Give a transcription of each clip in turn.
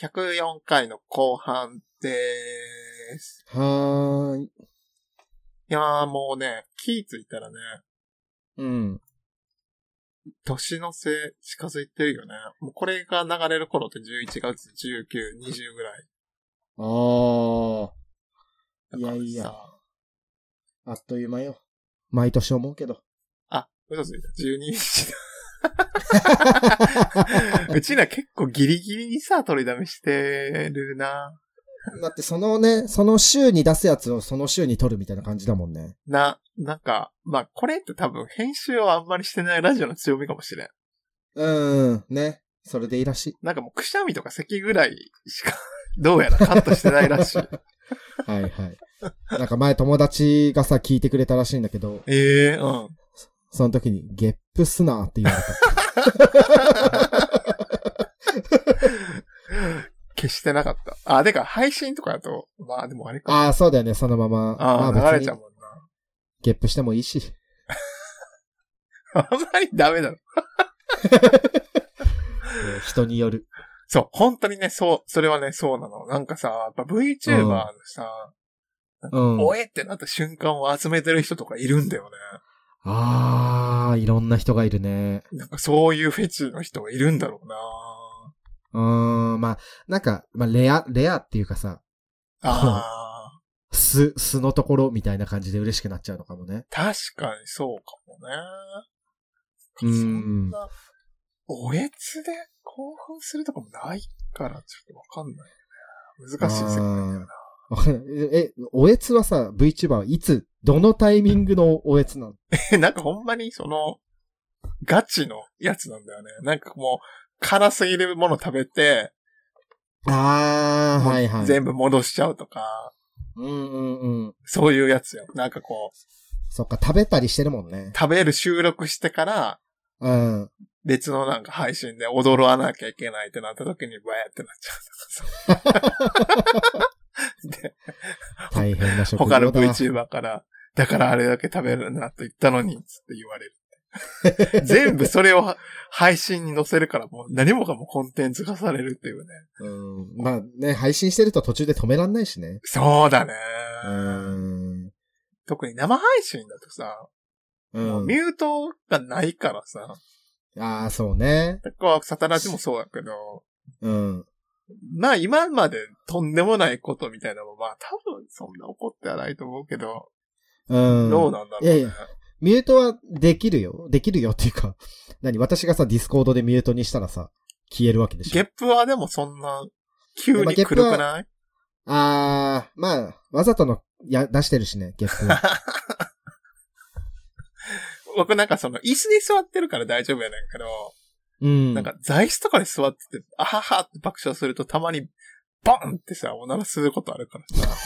104回の後半でーす。はーい。いやーもうね、気ぃついたらね、うん。年の瀬近づいてるよね。もうこれが流れる頃って11月19、20ぐらい。あだからさいやいやあ、あっという間よ。毎年思うけど。あ、嘘ついた。12日だ。うちら結構ギリギリにさ、取りだめしてるな。だってそのね、その週に出すやつをその週に撮るみたいな感じだもんね。な、なんか、まあ、これって多分編集をあんまりしてないラジオの強みかもしれん。うん、ね。それでいいらしい。なんかもうくしゃみとか咳ぐらいしか、どうやらカットしてないらしい。はいはい。なんか前友達がさ、聞いてくれたらしいんだけど、ええうん。その時に、ゲップすなって言われ消してなかった。あ、でか、配信とかだと、まあでもあれた。か。ああ、そうだよね、そのまま。ああ、まあ流れちゃうもんゲップしてもいいし。な。あんまりダメだろ。えー人による。そう、本当にね、そう、それはね、そうなの。なんかさ、やっぱ VTuber のさ、うん。おえってなった瞬間を集めてる人とかいるんだよね。ああ、いろんな人がいるね。なんかそういうフェチの人がいるんだろうなうーん、まあ、なんか、まあ、レア、レアっていうかさ、ああ、素、素のところみたいな感じで嬉しくなっちゃうのかもね。確かにそうかもね。うんそんな、おえつで興奮するとかもないから、ちょっとわかんないよね。難しい世界だよな。え、おえつはさ、VTuber はいつ、どのタイミングのおえつなの？え、なんかほんまにその、ガチのやつなんだよね。なんかもう、辛すぎるもの食べて、ああ、はいはい。全部戻しちゃうとか、うんうんうん。そういうやつよ。なんかこう、そっか、食べたりしてるもんね。食べる収録してから、うん。別のなんか配信で踊らなきゃいけないってなった時に、バーってなっちゃうとかさ。で、大変な職業他のだ。VTuber から、だからあれだけ食べるなと言ったのに、つって言われる。全部それを配信に載せるからもう何もかもコンテンツ化されるっていうね。うん。まあね、配信してると途中で止めらんないしね。そうだね。うん。特に生配信だとさ、うん。ミュートがないからさ、ああ、そうね。こはサタラジもそうだけど、うん。まあ今までとんでもないことみたいなのもまあ多分そんな起こってはないと思うけど、うん。どうなんだろうね。いやいやミュートはできるよ。できるよっていうか、何？私がさ、ディスコードでミュートにしたらさ、消えるわけでしょ？ゲップはでもそんな、急に来るくない？あー、まあ、わざとの、や、出してるしね、ゲップは。僕なんかその椅子に座ってるから大丈夫やねんけど、うん。なんか座椅子とかに座ってて、あははって爆笑するとたまに、ボンってさ、おならすることあるからさ。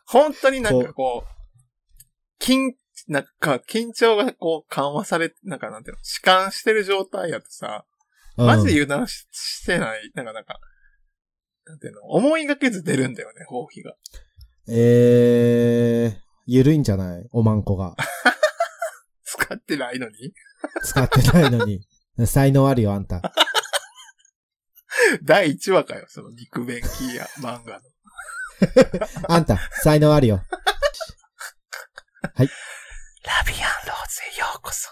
本当になんかこう、緊、なんか緊張がこう緩和されて、なんかなんていうの、弛緩してる状態やとさ、マジで油断ししてない、なんかなんか、なんていうの、思いがけず出るんだよね、放棄が。えー、ゆるいんじゃない？おまんこが。使ってないのに？使ってないのに。才能あるよ、あんた。第1話かよ、その肉便器や漫画の。あんた、才能あるよ。はいラビアンローズへようこそ。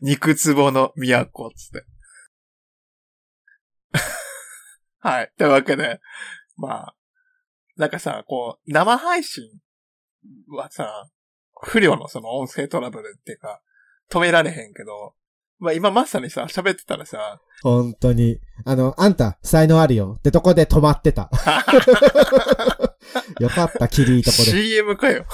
肉壺の都、つって。はい。というわけで、まあ、なんかさ、こう、生配信はさ、不良のその音声トラブルっていうか、止められへんけど、まあ今まさにさ、喋ってたらさ、本当に。あの、あんた、才能あるよ。ってとこで止まってた。よかった、キリいいとこで。CM かよ。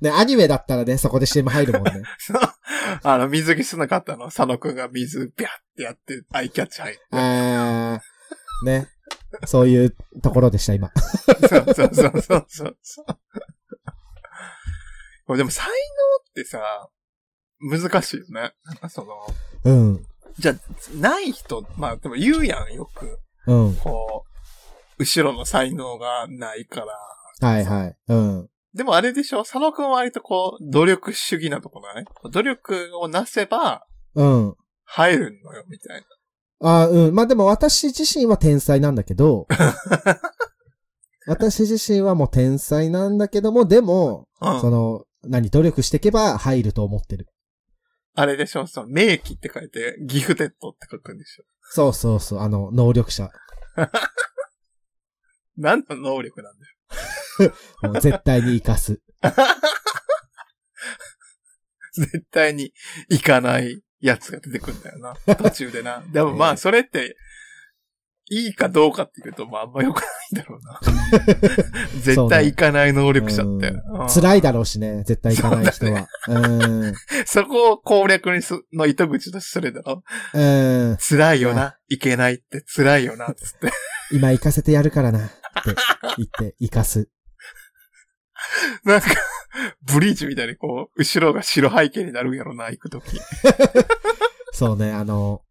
ね、アニメだったらね、そこで CM 入るもんね。あの、水着すなかったの、佐野くんが水、ビャってやって、アイキャッチ入って。あー、ね。そういうところでした、今。そうそうそうそうそうそう。こ れでも才能ってさ、難しいよね。なんかその、うん。じゃあ、ない人、まあでも言うやん、よく。うん。こう、後ろの才能がないから。はいはい。うん。でもあれでしょ？佐野くんは割とこう、努力主義なとこない？努力をなせば、うん。入るのよ、みたいあうん。まあでも私自身は天才なんだけど、私自身はもう天才なんだけども、でも、な。うん。その、何、努力していけば入ると思ってる。あれでしょその、名機って書いて、ギフテッドって書くんでしょそうそうそう、あの、能力者。何の能力なんだよ。もう絶対に活かす。絶対に行かないやつが出てくるんだよな。途中でな。でもまあ、それって、いいかどうかっていうと、まあ、あんま良くないんだろうな。絶対行かない能力者って。うんうん辛いだろうしね、絶対行かない人は。うん。そこを攻略にす、の糸口とするだろ？うん。辛いよな。いけないって辛いよな。つって。今行かせてやるからな。って言って、行かす。なんか、ブリーチみたいにこう、後ろが白背景になるんやろな、行くとき。そうね、あの、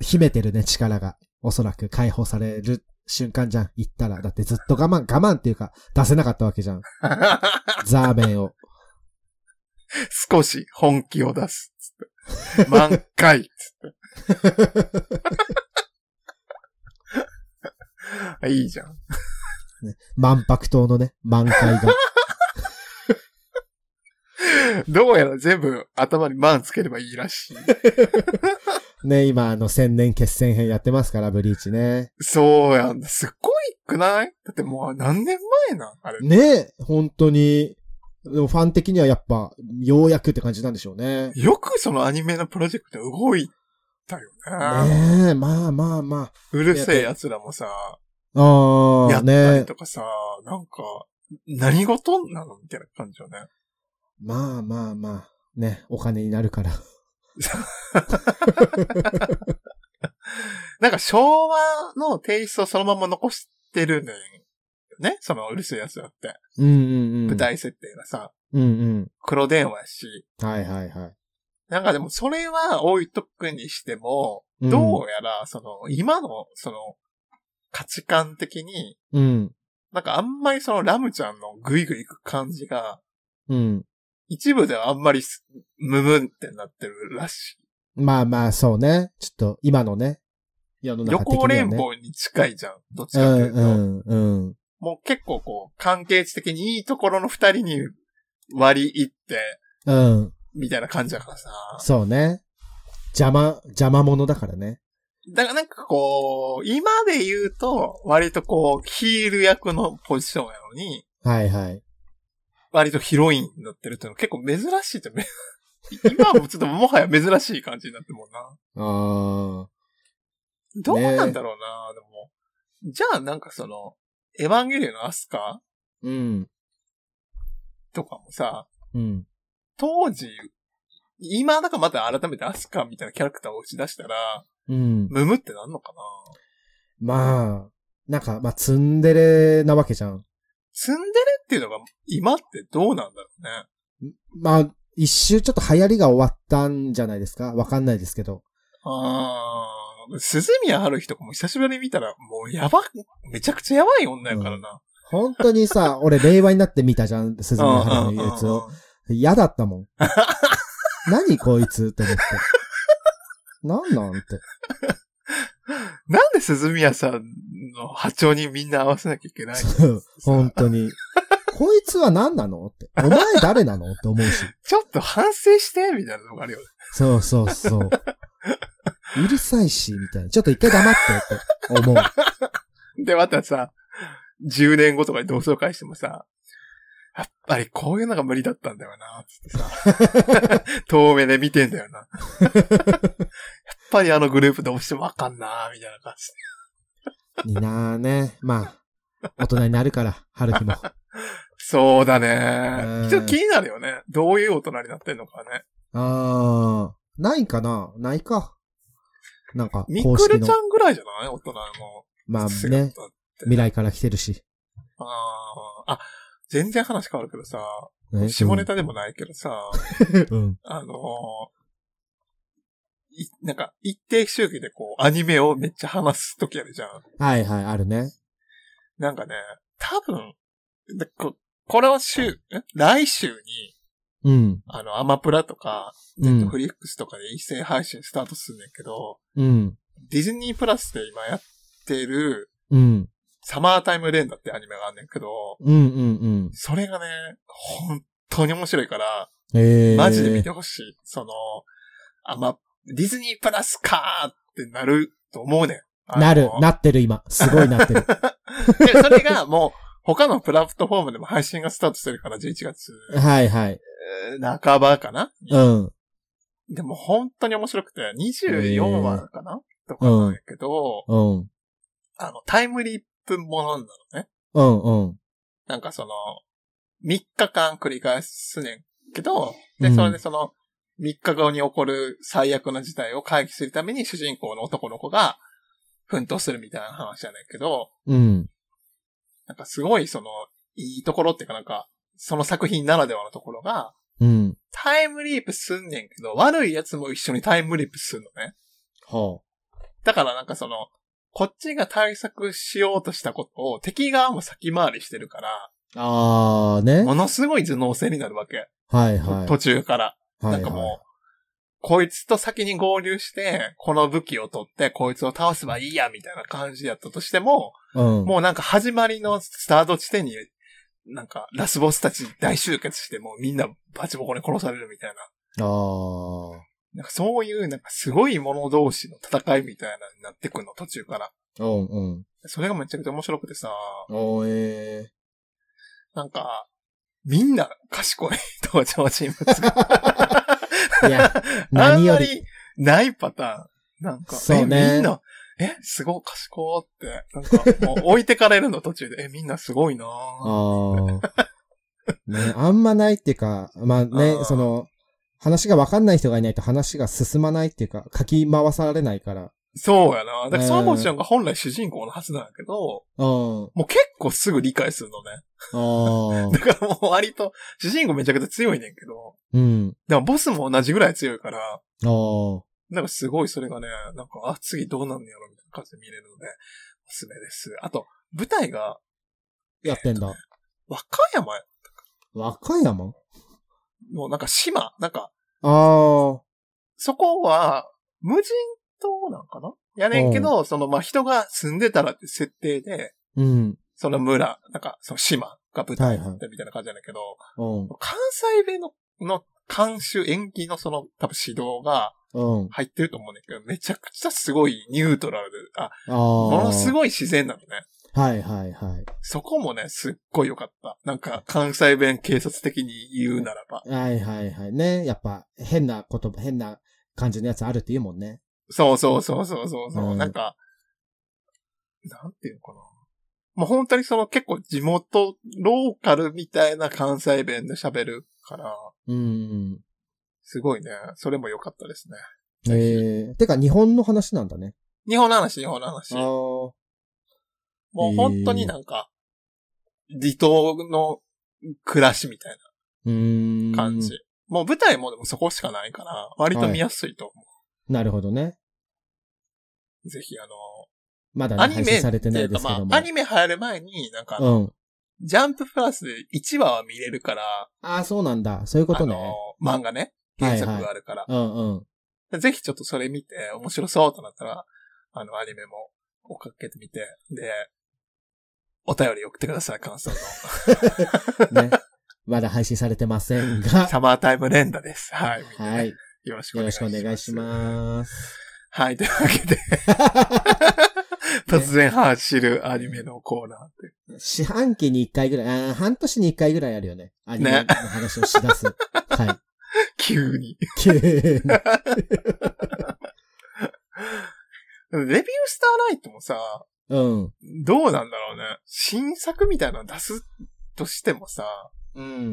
秘めてるね、力が。おそらく解放される瞬間じゃん。行ったら。だってずっと我慢、我慢っていうか、出せなかったわけじゃん。ザーメンを。少し本気を出す。つって。満開。つって。いいじゃん。万白刀のね、満開が。どうやら全部頭に満つければいいらしい。ね、今あの千年決戦編やってますから、ブリーチね。そうやんだ。すっごいくない？だってもう何年前なん？あれ。ね、本当に。でもファン的にはやっぱ、ようやくって感じなんでしょうね。よくそのアニメのプロジェクト動いたよね。ねえ、まあまあまうるせえ奴らもさ、あ。ああ、やったりねとかさ、なんか、何事なの？みたいな感じよね。まあまあまあ。ね、お金になるから。なんか昭和のテイストをそのまま残してるねんよね。そのうるせえ奴らって。うんうんうん。舞。台設定がさ、うんうん。黒電話やし。はいはいはい。なんかでもそれは置いとくにしても、うんどうやら、その、今の、その、価値観的に、うん。なんかあんまりそのラムちゃんのグイグイ行く感じが、うん。一部ではあんまりすムムンってなってるらしい。まあまあ、そうね。ちょっと、今のね、世の予中的には、ね。行連邦に近いじゃん。どっちうかっていうんと。うんうん。もう結構こう、関係値的にいいところの二人に割り入って、うん。みたいな感じだからさ。そうね。邪魔、邪魔者だからね。だからなんかこう、今で言うと、割とこう、ヒール役のポジションやのに、はいはい。割とヒロインになってるっていうのは結構珍しいって、め 今はもうちょっともはや珍しい感じになってるもんな。ああ。どうなんだろうな、でも。じゃあなんかその、エヴァンゲリオンのアスカ？うん。とかもさ、うん。当時、今だからまた改めてアスカみたいなキャラクターを打ち出したら、うん。ムムってなんのかな？まあ、なんか、まあ、ツンデレなわけじゃん。ツンデレっていうのが今ってどうなんだろうね。まあ、一周ちょっと流行りが終わったんじゃないですか？わかんないですけど。あー、鈴宮春日とかも久しぶりに見たらもうやば、めちゃくちゃやばい女やからな。本当にさ、俺令和になって見たじゃん、鈴宮春のやつを。嫌だったもん。何こいつって思って。なんなんって。なんで鈴宮さんの波長にみんな合わせなきゃいけないの？本当に。こいつは何なの？って。お前誰なの？って思うし。ちょっと反省してみたいなのがあるよね。そうそうそう。うるさいし、みたいな。ちょっと一回黙ってって思う。で、またさ、10年後とかに同窓会してもさ、やっぱりこういうのが無理だったんだよな、つってさ。遠目で見てんだよな。やっぱりあのグループどうしてもわかんな、みたいな感じで。になーね。まあ、大人になるから、春日も。そうだうね。んちょっと気になるよね。どういう大人になってんのかね。あー、ないかな？ないか。なんか、ミクルちゃ。んぐらいじゃない？大人の。まあね、未来から来てるし。ああ、あ、全然話変わるけどさ、ね下ネタでもないけどさ、うん。あのーい、なんか、一定周期でこう、アニメをめっちゃ話すときあるじゃん。はいはい、あるね。なんかね、多分、でここれは週、え？来週に、うん。あの、アマプラとか、うんネットフリックスとかで一斉配信スタートするんだけど、うん。ディズニープラスで今やってる、うん。サマータイムレンダーってアニメがあんねんけど、うんうんうん。それがね、本当に面白いから、ええー。マジで見てほしい。その、あ、ま、ディズニープラスかーってなると思うねん。なる、なってる今。すごいなってる。で、それがもう、他のプラットフォームでも配信がスタートしてるから、11月はいはい。えー半ばかな？うん。でも本当に面白くて、24話かな？とかなんやけど、うん。あの、タイムリープものなのね。うんうん。なんかその、3日間繰り返すねんけど、で、うんそれでその、3日後に起こる最悪な事態を回避するために主人公の男の子が奮闘するみたいな話やねんけど、うん。なんかすごいその、いいところっていうかなんか、その作品ならではのところが、うん。タイムリープすんねんけど、悪い奴も一緒にタイムリープすんのね。はだからなんかその、こっちが対策しようとしたことを敵側も先回りしてるから、あ。あーね。ものすごい頭脳戦になるわけ。はいはい。途中から。はいなんかもう、こいつと先に合流して、この武器を取って、こいつを倒せばいいや、みたいな感じやったとしても、う、うん。もうなんか始まりのスタート地点に、なんかラスボスたち大集結して、もうみんなバチボコに殺されるみたいな。あー。なんかそういう、なんかすごい者同士の戦いみたいなのになってくるの、途中から。うんうん。それがめちゃくちゃ面白くてさ、おーえなんか、みんな賢い登場人物が。ー。いや、何より。あんまりないパターン。なんか、そうねえみんな、え、すごい賢って。なんか、もう置いてかれるの途中で、え、みんなすごいなぁ。ね、あんまないっていうか、まあね その、話がわかんない人がいないと話が進まないっていうか、書き回されないから。そうやな。だからそのうんポジションが本来主人公のはずなんやけど、うん。もう結構すぐ理解するのね。ああ。だからもう割と、主人公めちゃくちゃ強いねんけど、うん。でもボスも同じぐらい強いから、ああ。なんかすごいそれがね、なんか、あ、次どうなんのやろみたいな感じで見れるので、おすすめです。あと、舞台が、やってんだ。和歌山や和歌山？のなんか島、なんか、ああ。そこは、無人島なんかな？やねんけど、その、まあ、人が住んでたらって設定で、うん。その村、なんか、その島が舞台になはいってみたいな感じやねんけど、うん。関西弁の、の監修、演技のその、多分指導がうん。入ってると思うねんけど、めちゃくちゃすごいニュートラルで、あ、ああ。ものすい。ごい自然なのね。はいはいはい。そこもね、すっごい良かった。なんか、関西弁警察的に言うならば。はいはいはい。ね。やっぱ、変な言葉、変な感じのやつあるって言うもんね。そうそうそうそうそうそう、うんなんか、なんていうのかな。もう本当にその結構地元、ローカルみたいな関西弁で喋るから、うん。すごいね。それも良かったですね。ええー。てか、日本の話なんだね。日本の話、日本の話。あもう本当になんか、離島の暮らしみたい。な感じ。もう舞台もでもそこしかないから、割と見やすいと思なるほどね。う。ぜひあの、まだね、アニメされてないですけども。まあ、アニメ入る前に、なんか、うん。ジャンププラスで1話は見れるから、ああ、そうなんだ。そういうことね。あの、漫画ね、原作があるから、うんうん。ぜひちょっとそれ見て、面白そうとなったら、あの、アニメも追っかけてみて、で、お便り送ってください、感想の。ね。まだ配信されてませんが。サマータイム連打です。はい。はい。よろしくおよろ願いします。しくお願いします。はい、というわけで、突然走るアニメのコーナーって。四半期に一回ぐらい、あー半年に一回ぐらいあるよね。アニメねの話をしだす。はい。急に。急にレビュースターライトもさ、うん。どうなんだろうね。新作みたいなの出すとしてもさ、うん。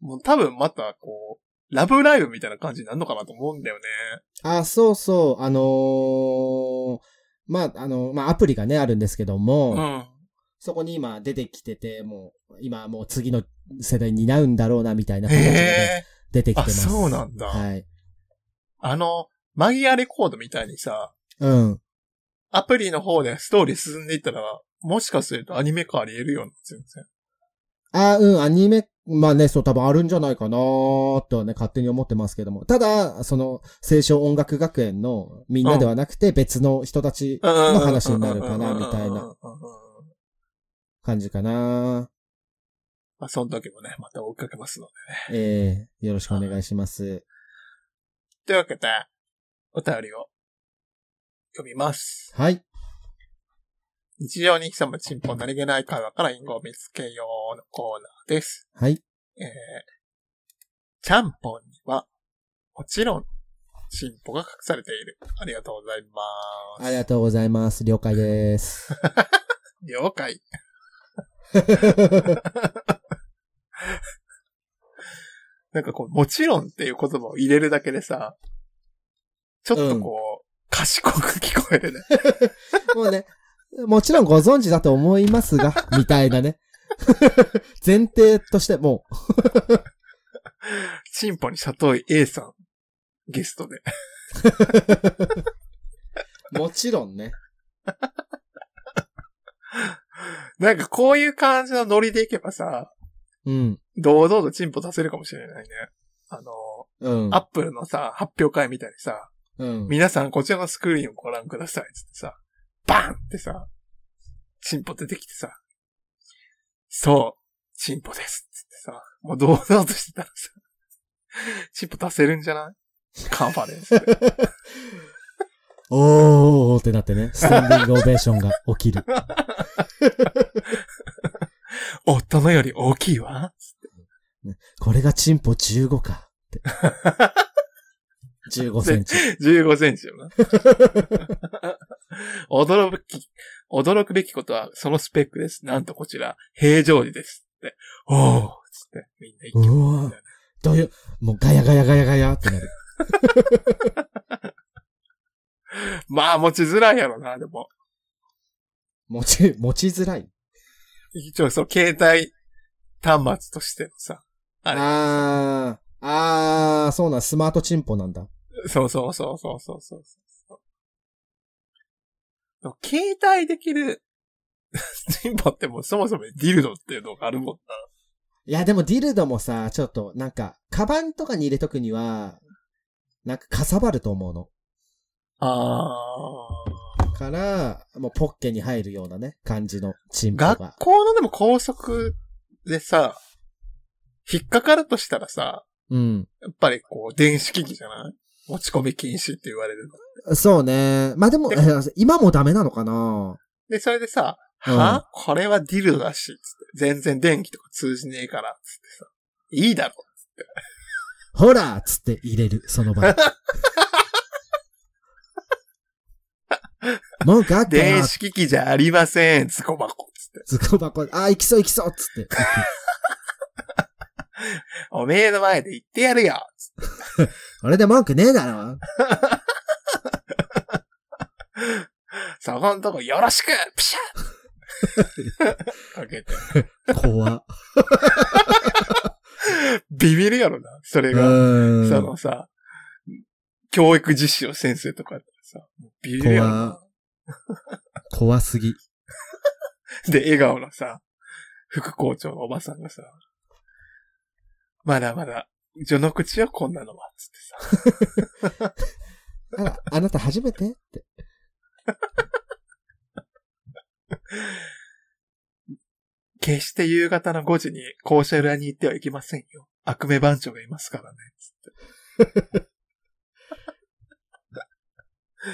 もう多分またこう、ラブライブみたいな感じになるのかなと思うんだよね。あ、そうそう。あのーまあ、あの、まあ、アプリがね、あるんですけども、うん。そこに今出てきてて、もう、今もう次の世代に担うんだろうな、みたいな形がねへえ。あ、出てきてます。そうなんだ。はい。あの、マギアレコードみたいにさ、うん。アプリの方でストーリー進んでいったら、もしかするとアニメ化あり得るような、全然。あ、うん、アニメ、まあね、そう多分あるんじゃないかなーとはね、勝手に思ってますけども。ただ、その、青少音楽学園のみんなではなくて別の人たちのの話になるかな、みたいな。感じかなまあ、その時もね、また追っかけますので。ええよろしくお願いします。というわけで、お便りを読みます。はい。日常に潜むチンポ何気ない会話から隠語を見つけようのコーナーです。はい。えー、ちゃんぽんには、もちろん、チンポが隠されている。ありがとうございます。ありがとうございます。了解です。了解。なんかこう、もちろんっていう言葉を入れるだけでさ、ちょっとこう、賢く聞こえるね。もうね、もちろんご存知だと思いますが、みたいなね。前提としてもチンポに里井 A さん、ゲストで。う、もちろんね。なんかこういう感じのノリでいけばさ、うん。堂々とチンポ出せるかもしれないね。あの、うん。アップルのさ、発表会みたいにさ、うん。皆さんこちらのスクリーンをご覧ください。つってさ、バンってさ、チンポ出てきてさ、そう、チンポです。つってさ、もう堂々としてたらさ、チンポ出せるんじゃない？カンファレンスで。おーってなってね、スタンディングオベーションが起きる。夫のより大きいわ？これがチンポ15か。って。15センチ。15センチよな。驚くべき、驚くべきことは、そのスペックです。なんとこちら、平常時です。って。おーつって、みんな一気にどういう、もうガヤガヤガヤガヤってなる。まあ、持ちづらいやろな、でも。持ち、持ちづらい。一応、そう、携帯端末としてのさ。あれ。あー、あー、そうなん、スマートチンポなんだ。そうそうそうそうそうそうそう。携帯できる、チンポってもうそもそもディルドっていうのがあるもんいや、でもディルドもさ、ちょっと、なんか、カバンとかに入れとくには、なんかかさばると思うの。な。あから、もうポッケに入るようなね、感じのチンー。ポが学。校のでも高速でさ、引っかかるとしたらさ、うん。やっぱりこう、電子機器じゃない？持ち込み禁止って言われるの。そうね。まあでも、でえ今もダメなのかな？で、それでさ、うんは？これはディルドだし、つって。全然電気とか通じねえから、つってさ。いいだろ。ほらつって入れる、その場に。もうガッガ電ー子機器じゃありません、ズコ箱、つって。ズコ箱、あー、行きそう行きそうつって。おめえの前で言ってやるよ、つって。これで文句ねえだろ そこんとこよろしくピシャッ かけて。怖っ。ビビるやろな、それうが。そのさ、教育実習の先生とかさ、ビビるやろな。怖すぎ。で、笑顔のさ、副校長のおばさんがさ、まだまだ、序の口はこんなのは、つってさ。あら、あなた初めて？って。決して夕方の5時に校舎裏に行ってはいけませんよ。悪名番長がいますからね、つって。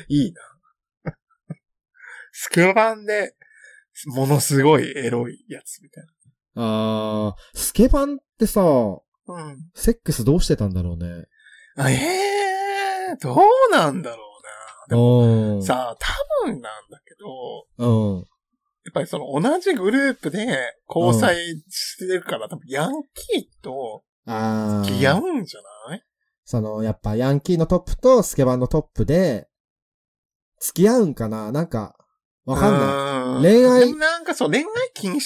いいな。スケバンで、ものすごいエロいやつみたいあー、スケバンってさ、な。うん。セックスどうしてたんだろうね。あええー、どうなんだろうな。でもうん。さあ、多分なんだけど、うん。やっぱりその同じグループで交際してるから、多分ヤンキーとあー。付き合うんじゃない？その、やっぱヤンキーのトップとスケバンのトップで、付き合うんかな？なんか、わかんない。恋愛なんかそう、恋愛禁止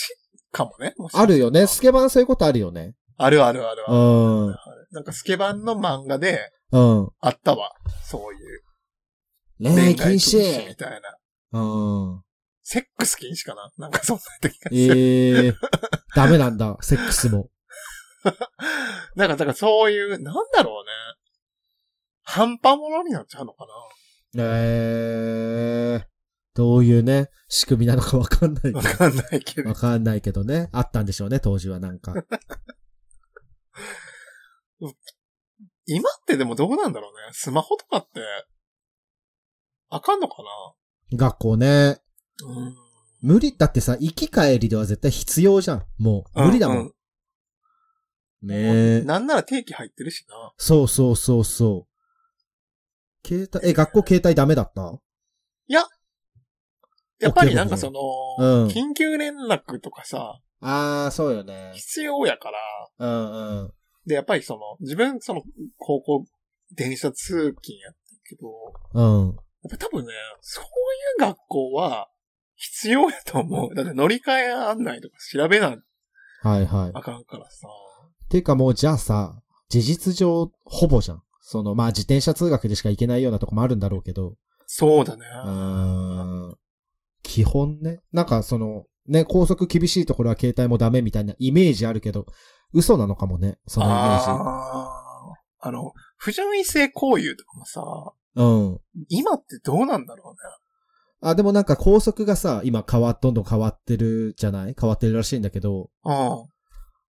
かもね。もあるよね。スケバンそういうことあるよね。あるあるあるあうる。ん。なんかスケバンの漫画でうん。あったわ。そういう。恋愛禁み止。たいな。うん。セックス禁止かな？なんかそんな時が。ええダメなんだ、セックスも。なんか、だからそういう、なんだろうね。半端者になっちゃうのかな？ええどういうね、仕組みなのかわかんないけどわかんないけどわ。かんないけどね。あったんでしょうね、当時はなんか。今ってでもどうなんだろうね。スマホとかって、あかんのか学校ね。なうん。無理、だってさ、行き帰りでは絶対必要じゃん。もう、無理だもん。うねえ。なんなら定期入ってるしな。そうそうそうそう。携帯、え、学校携帯ダメだった？やっぱりなんかその、うん緊急連絡とかさ、あー、そうよね。必要やから、うんうん。で、やっぱりその、自分、その、高校、電車通勤やったけど、うん。やっぱ多分ね、そういう学校は、必要やと思う。だって乗り換え案内とか調べなはいはい。あかんからさ。ていうかもうじゃあさ、事実上、ほぼじゃん。その、まあ自転車通学でしか行けないようなとこもあるんだろうけど。そうだね。うーん。基本ね。なんかその、ね、高速厳しいところは携帯もダメみたいなイメージあるけど、嘘なのかもね、そのイメージ。あーあの、不純異性交友とかもさ、うん。今ってどうなんだろうね。あ、でもなんか高速がさ、今変わ、どんどん変わってるじゃない？変わってるらしいんだけど、うん。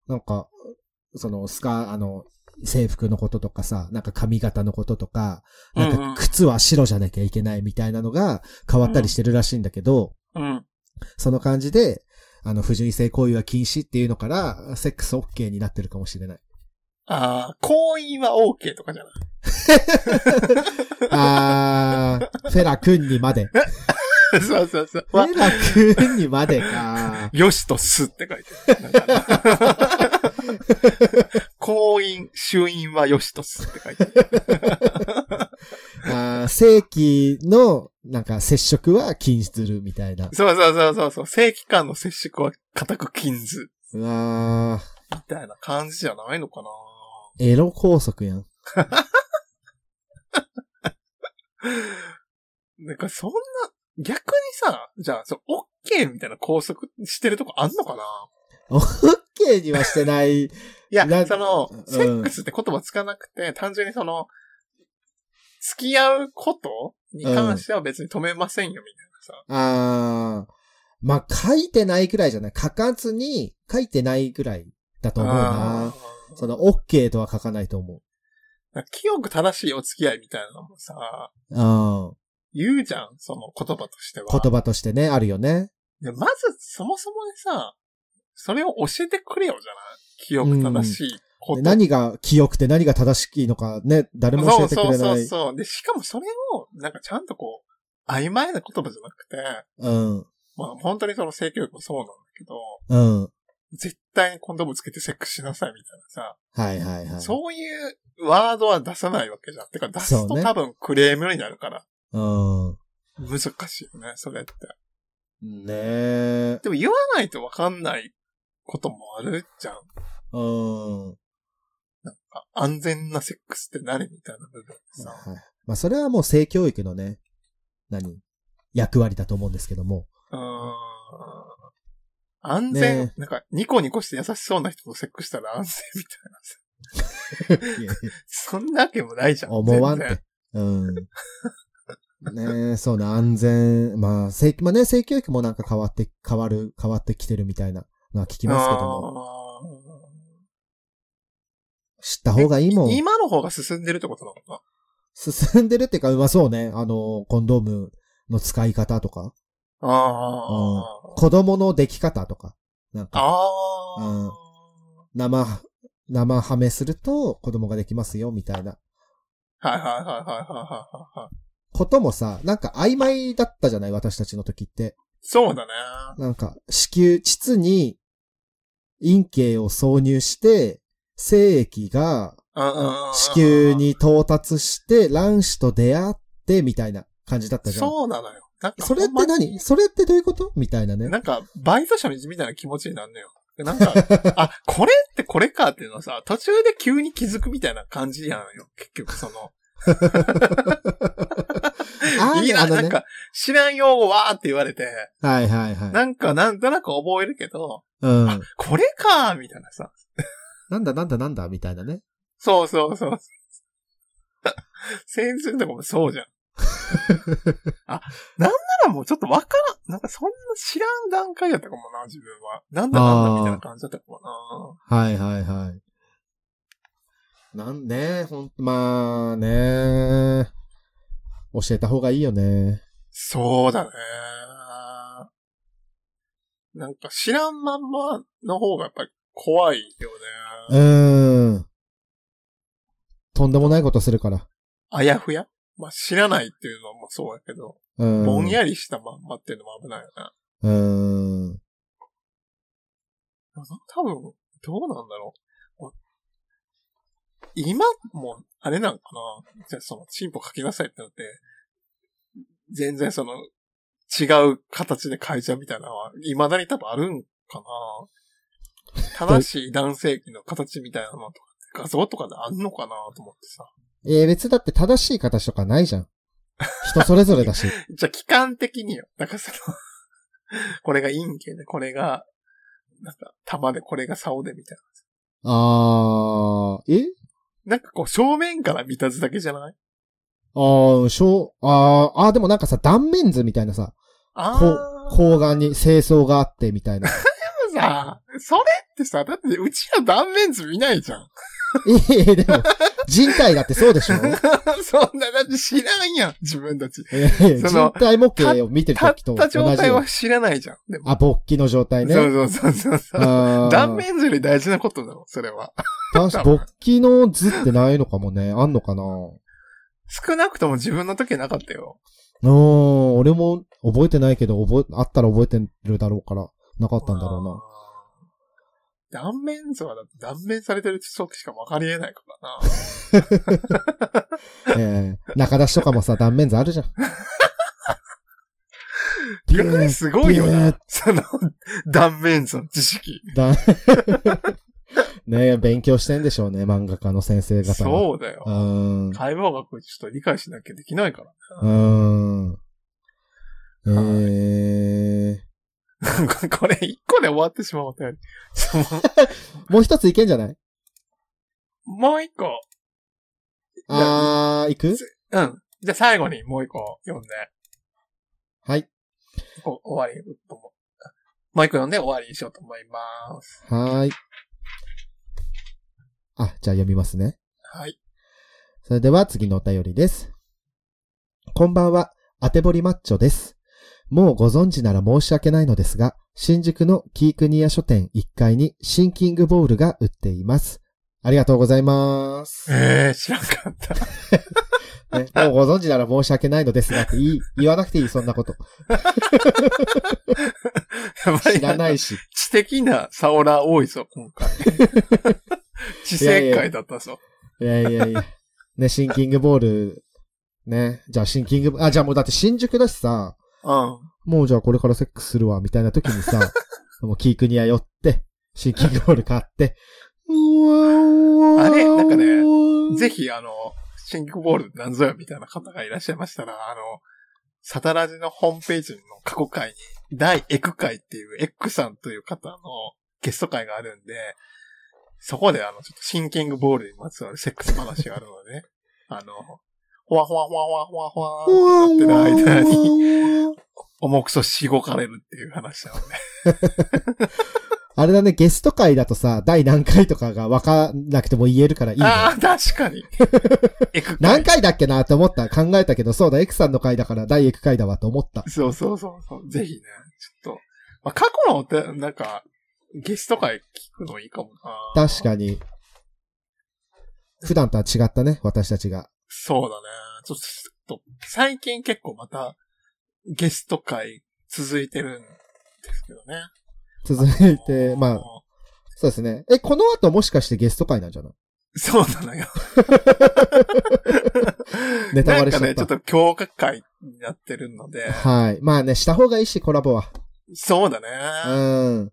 なんか、その、スカ、あの、制服のこととかさ、なんか髪型のこととか、なんうんうんか靴は白じゃなきゃいけないみたいなのが変わったりしてるらしいんだけど、うん。その感じで、あの、不純異性行為は禁止っていうのから、セックス OK になってるかもしれない。ああ、行為は OK とかじゃない？あー、フェラ君にまで。そうそうそう。フェラ君にまでか。よしとすって書いてる。なんか婚姻、衆院はよしとすって書いてある。あー正規の、なんか接触は禁止するみたいな。そうそうそうそうそう。正規間の接触は固く禁ず。うわー、みたいな感じじゃないのかなエロ拘束やん。なんかそんな、逆にさ、じゃあ、そう、OK みたいな拘束してるとこあんのかな？OK にはしてない。いやな、そのうん、セックスって言葉つかなくて、単純にその、付き合うことに関しては別に止めませんよ、みたいなさ。あー、まあ、書いてないくらいじゃない。書かずに書いてないくらいだと思うな。あその、OK とは書かないと思ー清く正しいお付き合いみたいなのもさ、う。うん。言うじゃん、その言葉としては。言葉としてね、あるよね。でまず、そもそもでさ、それを教えてくれよ、じゃない？清く正しいこと。何が清くて何が正しいのかね、誰も教えてくれそうそうない。そうそう。で、しかもそれを、なんかちゃんとこう、曖昧な言葉じゃなくて、うん。まあ本当にその性教育もそうなんだけど、うん。絶対にコンドームつけてセックスしなさいみたいなさ、はいはいはい。そういうワードは出さないわけじゃん。てか出すと多分クレームになるから、うん。難しいよね、それって。ねえ。でも言わないとわかんないこともあるじゃん。うん。あ安全なセックスって何みたいな部分でさ。はい。まあ、それはもう性教育のね、何？役割だと思うんですけども。うーん。安全、ねなんか、ニコニコして優しそうな人とセックスしたら安全みたいなさ。いや そんなわけもないじゃん。思わんっ全然て。うん。ねえ、そうね、安全。まあ、性、まあね、性教育もなんか変わって、変わる、変わってきてるみたいなのは聞きますけども。知った方がいいもん。今の方が進んでるってことなのか進んでるっていうか、まあそうね、あの、コンドームの使い方とか、なああ。子供の出来方とか、なんか、ああ。うん生、生ハメすると子供ができますよ、みたいなはいはいはいはいはいはいはい。こともさ、なんか曖昧だったじゃない？私たちの時って。そうだね。なんか、子宮、膣に陰茎を挿入して、精液が子宮に到達して、卵子と出会って、みたいな感じだったじゃん。そうなのよ。なんかそれって何？それってどういうこと？みたいなね。なんか、バイト初日みたいな気持ちになるのよ。なんか、あ、これってこれかっていうのはさ、途中で急に気づくみたいな感じやのよ。結局その。あいいな。なんか、知らん用語わーって言われて、はいはいはい。なんかなんとなく覚えるけど、うん。あ、これかーみたいなさ。なんだなんだなんだみたいなね。そうそうそう。先生とかもそうじゃん。あ、なんならもうちょっとわからん。なんかそんな知らん段階やったかもな、自分は。なんだなんだみたいな感じだったかもな。はいはいはい。なんね、ほん、まあね。教えた方がいいよね。そうだね。なんか知らんまんまの方がやっぱり怖いようね。ーん。とんでもないことするから。あやふや？まあ知らないっていうのもそうやけど、うん。ぼんやりしたまんまっていうのも危ないよね。うーん。多分、どうなんだろう。今も、あれなんかな？じゃあその、進歩書きなさいってなって、全然その、違う形で変えちゃうみたいなのは、未だに多分あるんかな？正しい男性器の形みたいなのとか、画像とかであんのかなと思ってさ。えー、別だって正しい形とかないじゃん。人それぞれだし。じゃあ、期間的によ。だからその、これが陰茎で、これが、なんか、玉で、これが竿でみたいあー、え？な。なんかこう、正面から見た図だけじゃない？あー、しょう、あー、あーでもなんかさ、断面図みたいなさ、あこあ。う、甲岸に清掃があってみたいな。でもさ、それってさ、だってうちら断面図見ないじゃん。ええでも、人体だってそうでしょ？そんな、だって知らんやん、自分たち。ええその人体模型を見てる立っ時と同た状じよ態は知らないじゃん。でもあ、勃起の状態ね。そうそうそうそう断面図より大事なことだろ、それは。確か勃起の図ってないのかもね。あんのかな？少なくとも自分の時はなかったよ。うーん、俺も覚えてないけど、覚え、あったら覚えてるだろうから、なかったんだろうな。断面図はだって断面されてる時しか分かり得ないからな。ええ中出しとかもさ、断面図あるじゃん。逆にすごいよな。その、断面図の知識。だ ねえ、勉強してんでしょうね、漫画家の先生方は。そうだよう。ーん。解剖学ちょっと理解しなきゃできないから。うーん。ええなんか これ一個で終わってしまうたよ。そ のもう一ついけんじゃない？もう一個。あー、いく？うん。じゃあ最後にもう一個読んで、はい。終わり。もう一個読んで終わりにしようと思います。はーい。あ、じゃあ読みますね。はい。それでは次のお便りです。こんばんは、あてぼりマッチョです。もうご存知なら申し訳ないのですが、新宿のキークニア書店1階にシンキングボールが売っています。ありがとうございます。えー、知らんかった。ね、もうご存知なら申し訳ないのですがって言い、言わなくていい、そんなこと。知らないし。知的なサオラ多いぞ、今回。知性会だったぞ。いやいやいや。ね、シンキングボール、ね。じゃあシンキング、あ、じゃあもうだって新宿だしさ、うん。もうじゃあこれからセックスするわ、みたいな時にさ、もうキークニア寄って、シンキングボール買って、うわあれなんかねねぜひ、あの、シンクボールなんぞよみたいな方がいらっしゃいましたら、あの、サタラジのホームページの過去回に、大エク会っていうエックさんという方のゲスト会があるんで、そこであの、ちょっとシンキングボールにまつわるセックス話があるのでね、あの、ほわほわほわほわほわほわーってな間に、重くそしごかれるっていう話なので。あれだね、ゲスト会だとさ、第何回とかが分かんなくても言えるからいいね。ああ、確かに。何回だっけなって思った。考えたけど、そうだ、エクさんの回だから第エク回だわと思った。そうそうそうそう。ぜひね、ちょっと。まあ、過去のお手、なんか、ゲスト会聞くのいいかもな。確かに。普段とは違ったね、私たちが。そうだね。ちょっと、最近結構また、ゲスト会続いてるんですけどね。続いて、まあ、そうですね。え、この後もしかしてゲスト会なんじゃない？そうなのよ。ネタバレしちゃった。なんかね、ちょっと強化会になってるので。はい。まあね、した方がいいし、コラボは。そうだね。うん。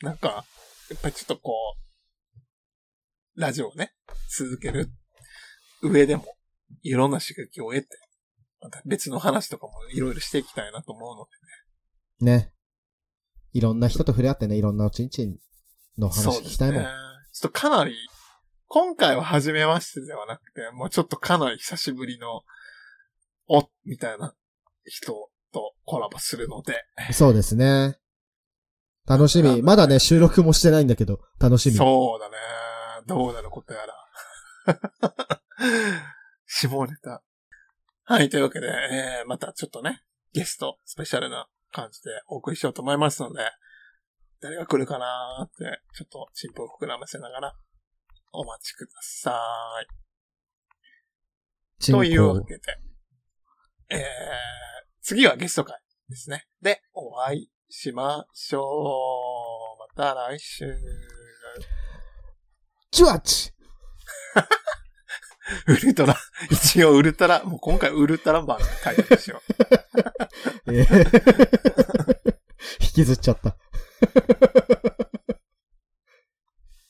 なんか、やっぱりちょっとこう、ラジオをね、続ける上でも、いろんな刺激を得て、また別の話とかもいろいろしていきたいなと思うのでね。ね。いろんな人と触れ合ってね、いろんなおちんちんの話。聞きたいもん。ちょっとかなり、今回は初めましてではなくて、もうちょっとかなり久しぶりの、お、みたいな人とコラボするので、そうですね。楽しみ。まだね、収録もしてないんだけど、楽しみ。そうだね。どうなることやら。下ネタ。はい、というわけで、えー、またちょっとね、ゲスト、スペシャルな感じでお送りしようと思いますので、誰が来るかなーって、ちょっとチンポを膨らませながら、お待ちください。というわけで、えー、次はゲスト会ですね。で、お会いしましょう。また来週。チュワッチ ウルトラ、一応ウルトラ、もう今回ウルトラマン書いてるでしょ。えー 引きずっちゃった。